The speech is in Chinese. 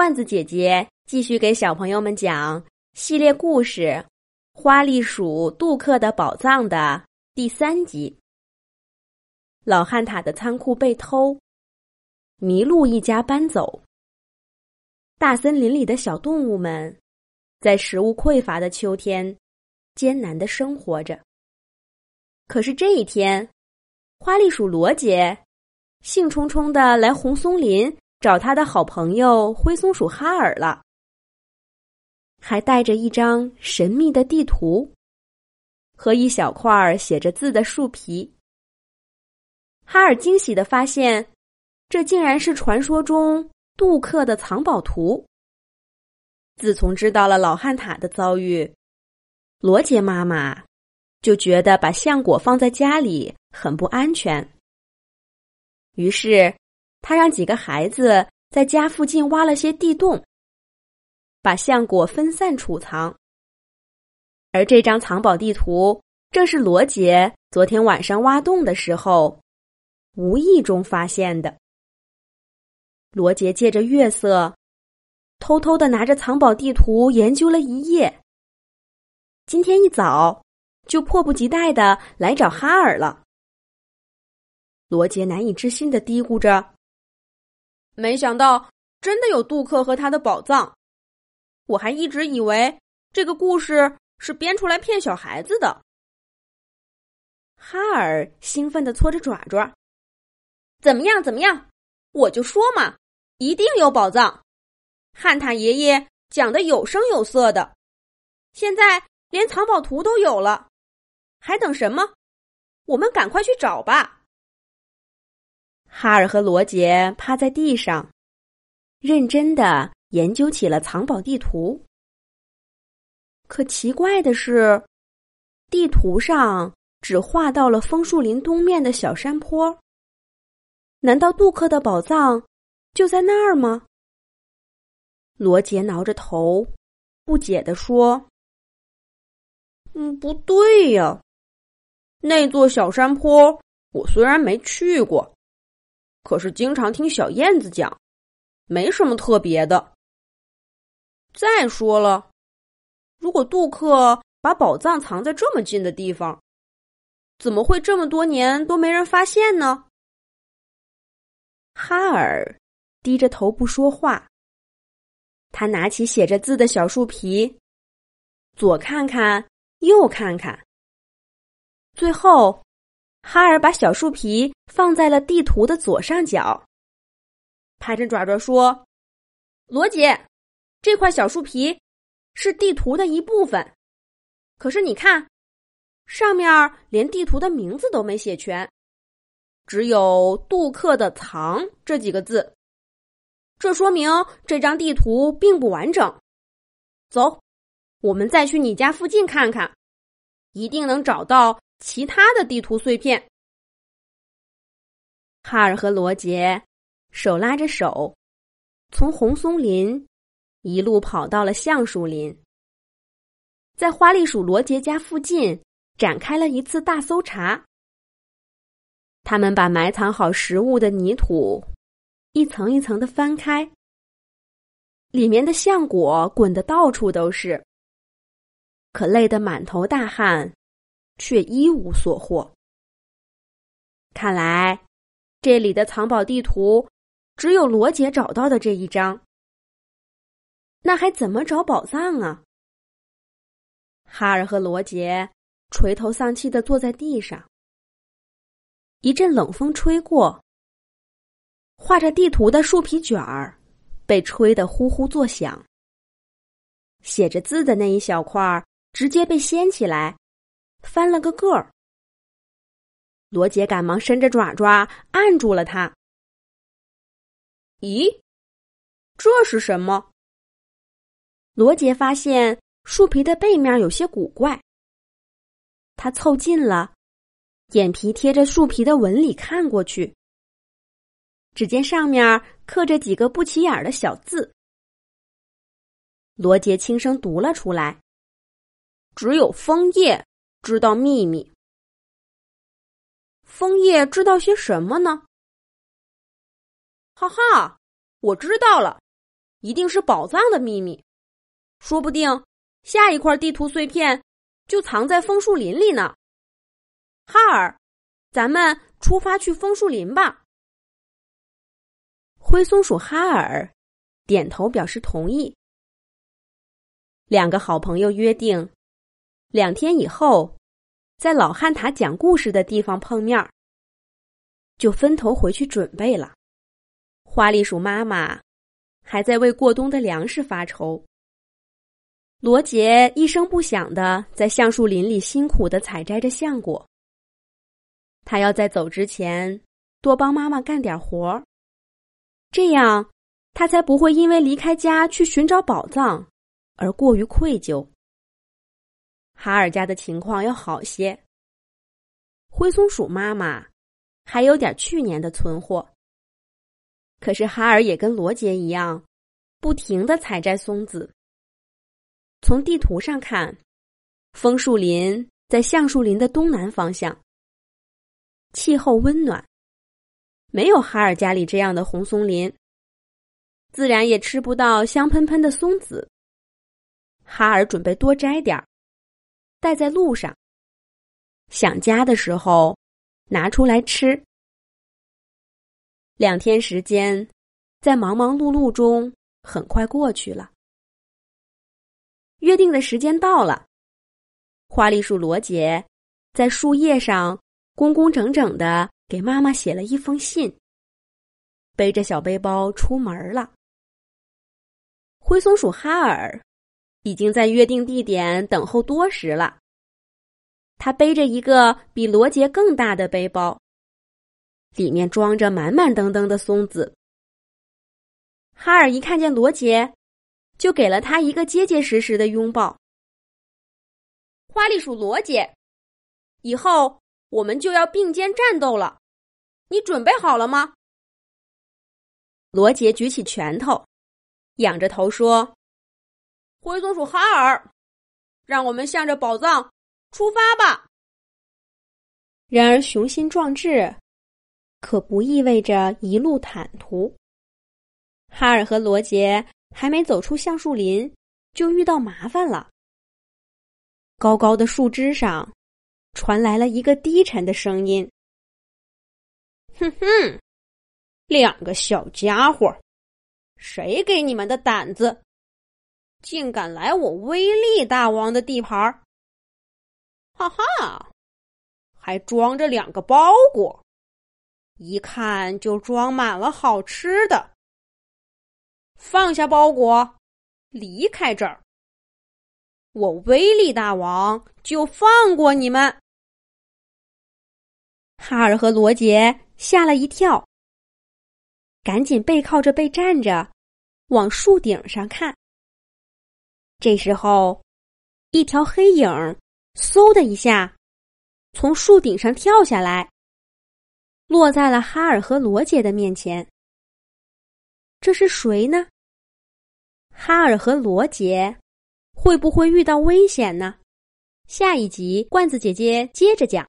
罐子姐姐继续给小朋友们讲系列故事《花栗鼠杜克的宝藏》的第三集。老汉塔的仓库被偷，麋鹿一家搬走，大森林里的小动物们在食物匮乏的秋天艰难的生活着。可是这一天，花栗鼠罗杰兴冲冲的来红松林。找他的好朋友灰松鼠哈尔了，还带着一张神秘的地图和一小块写着字的树皮。哈尔惊喜的发现，这竟然是传说中杜克的藏宝图。自从知道了老汉塔的遭遇，罗杰妈妈就觉得把橡果放在家里很不安全，于是。他让几个孩子在家附近挖了些地洞，把橡果分散储藏。而这张藏宝地图正是罗杰昨天晚上挖洞的时候无意中发现的。罗杰借着月色，偷偷的拿着藏宝地图研究了一夜。今天一早就迫不及待的来找哈尔了。罗杰难以置信的嘀咕着。没想到真的有杜克和他的宝藏，我还一直以为这个故事是编出来骗小孩子的。哈尔兴奋的搓着爪爪，怎么样？怎么样？我就说嘛，一定有宝藏！汉塔爷爷讲的有声有色的，现在连藏宝图都有了，还等什么？我们赶快去找吧！哈尔和罗杰趴在地上，认真的研究起了藏宝地图。可奇怪的是，地图上只画到了枫树林东面的小山坡。难道杜克的宝藏就在那儿吗？罗杰挠着头，不解的说：“嗯，不对呀，那座小山坡我虽然没去过。”可是经常听小燕子讲，没什么特别的。再说了，如果杜克把宝藏藏在这么近的地方，怎么会这么多年都没人发现呢？哈尔低着头不说话。他拿起写着字的小树皮，左看看，右看看，最后。哈尔把小树皮放在了地图的左上角，拍着爪爪说：“罗杰，这块小树皮是地图的一部分。可是你看，上面连地图的名字都没写全，只有‘杜克的藏’这几个字。这说明这张地图并不完整。走，我们再去你家附近看看，一定能找到。”其他的地图碎片，哈尔和罗杰手拉着手，从红松林一路跑到了橡树林，在花栗鼠罗杰家附近展开了一次大搜查。他们把埋藏好食物的泥土一层一层的翻开，里面的橡果滚得到处都是，可累得满头大汗。却一无所获。看来，这里的藏宝地图只有罗杰找到的这一张。那还怎么找宝藏啊？哈尔和罗杰垂头丧气的坐在地上。一阵冷风吹过，画着地图的树皮卷儿被吹得呼呼作响。写着字的那一小块儿直接被掀起来。翻了个个儿，罗杰赶忙伸着爪爪按住了它。咦，这是什么？罗杰发现树皮的背面有些古怪。他凑近了，眼皮贴着树皮的纹理看过去，只见上面刻着几个不起眼的小字。罗杰轻声读了出来：“只有枫叶。”知道秘密，枫叶知道些什么呢？哈哈，我知道了，一定是宝藏的秘密，说不定下一块地图碎片就藏在枫树林里呢。哈尔，咱们出发去枫树林吧。灰松鼠哈尔点头表示同意。两个好朋友约定，两天以后，在老汉塔讲故事的地方碰面儿就分头回去准备了。花栗鼠妈妈还在为过冬的粮食发愁。罗杰一声不响的在橡树林里辛苦的采摘着橡果。他要在走之前多帮妈妈干点活儿这样他才不会因为离开家去寻找宝藏。而过于愧疚。哈尔家的情况要好些。灰松鼠妈妈还有点去年的存货。可是哈尔也跟罗杰一样，不停的采摘松子。从地图上看，枫树林在橡树林的东南方向，气候温暖，没有哈尔家里这样的红松林，自然也吃不到香喷喷的松子。哈尔准备多摘点儿，带在路上。想家的时候，拿出来吃。两天时间，在忙忙碌碌中很快过去了。约定的时间到了，花栗鼠罗杰在树叶上工工整整的给妈妈写了一封信，背着小背包出门了。灰松鼠哈尔。已经在约定地点等候多时了。他背着一个比罗杰更大的背包，里面装着满满登登的松子。哈尔一看见罗杰，就给了他一个结结实实的拥抱。花栗鼠罗杰，以后我们就要并肩战斗了，你准备好了吗？罗杰举起拳头，仰着头说。灰松鼠哈尔，让我们向着宝藏出发吧。然而，雄心壮志可不意味着一路坦途。哈尔和罗杰还没走出橡树林，就遇到麻烦了。高高的树枝上传来了一个低沉的声音：“哼哼，两个小家伙，谁给你们的胆子？”竟敢来我威力大王的地盘儿！哈哈，还装着两个包裹，一看就装满了好吃的。放下包裹，离开这儿，我威力大王就放过你们。哈尔和罗杰吓了一跳，赶紧背靠着背站着，往树顶上看。这时候，一条黑影嗖的一下从树顶上跳下来，落在了哈尔和罗杰的面前。这是谁呢？哈尔和罗杰会不会遇到危险呢？下一集，罐子姐姐接着讲。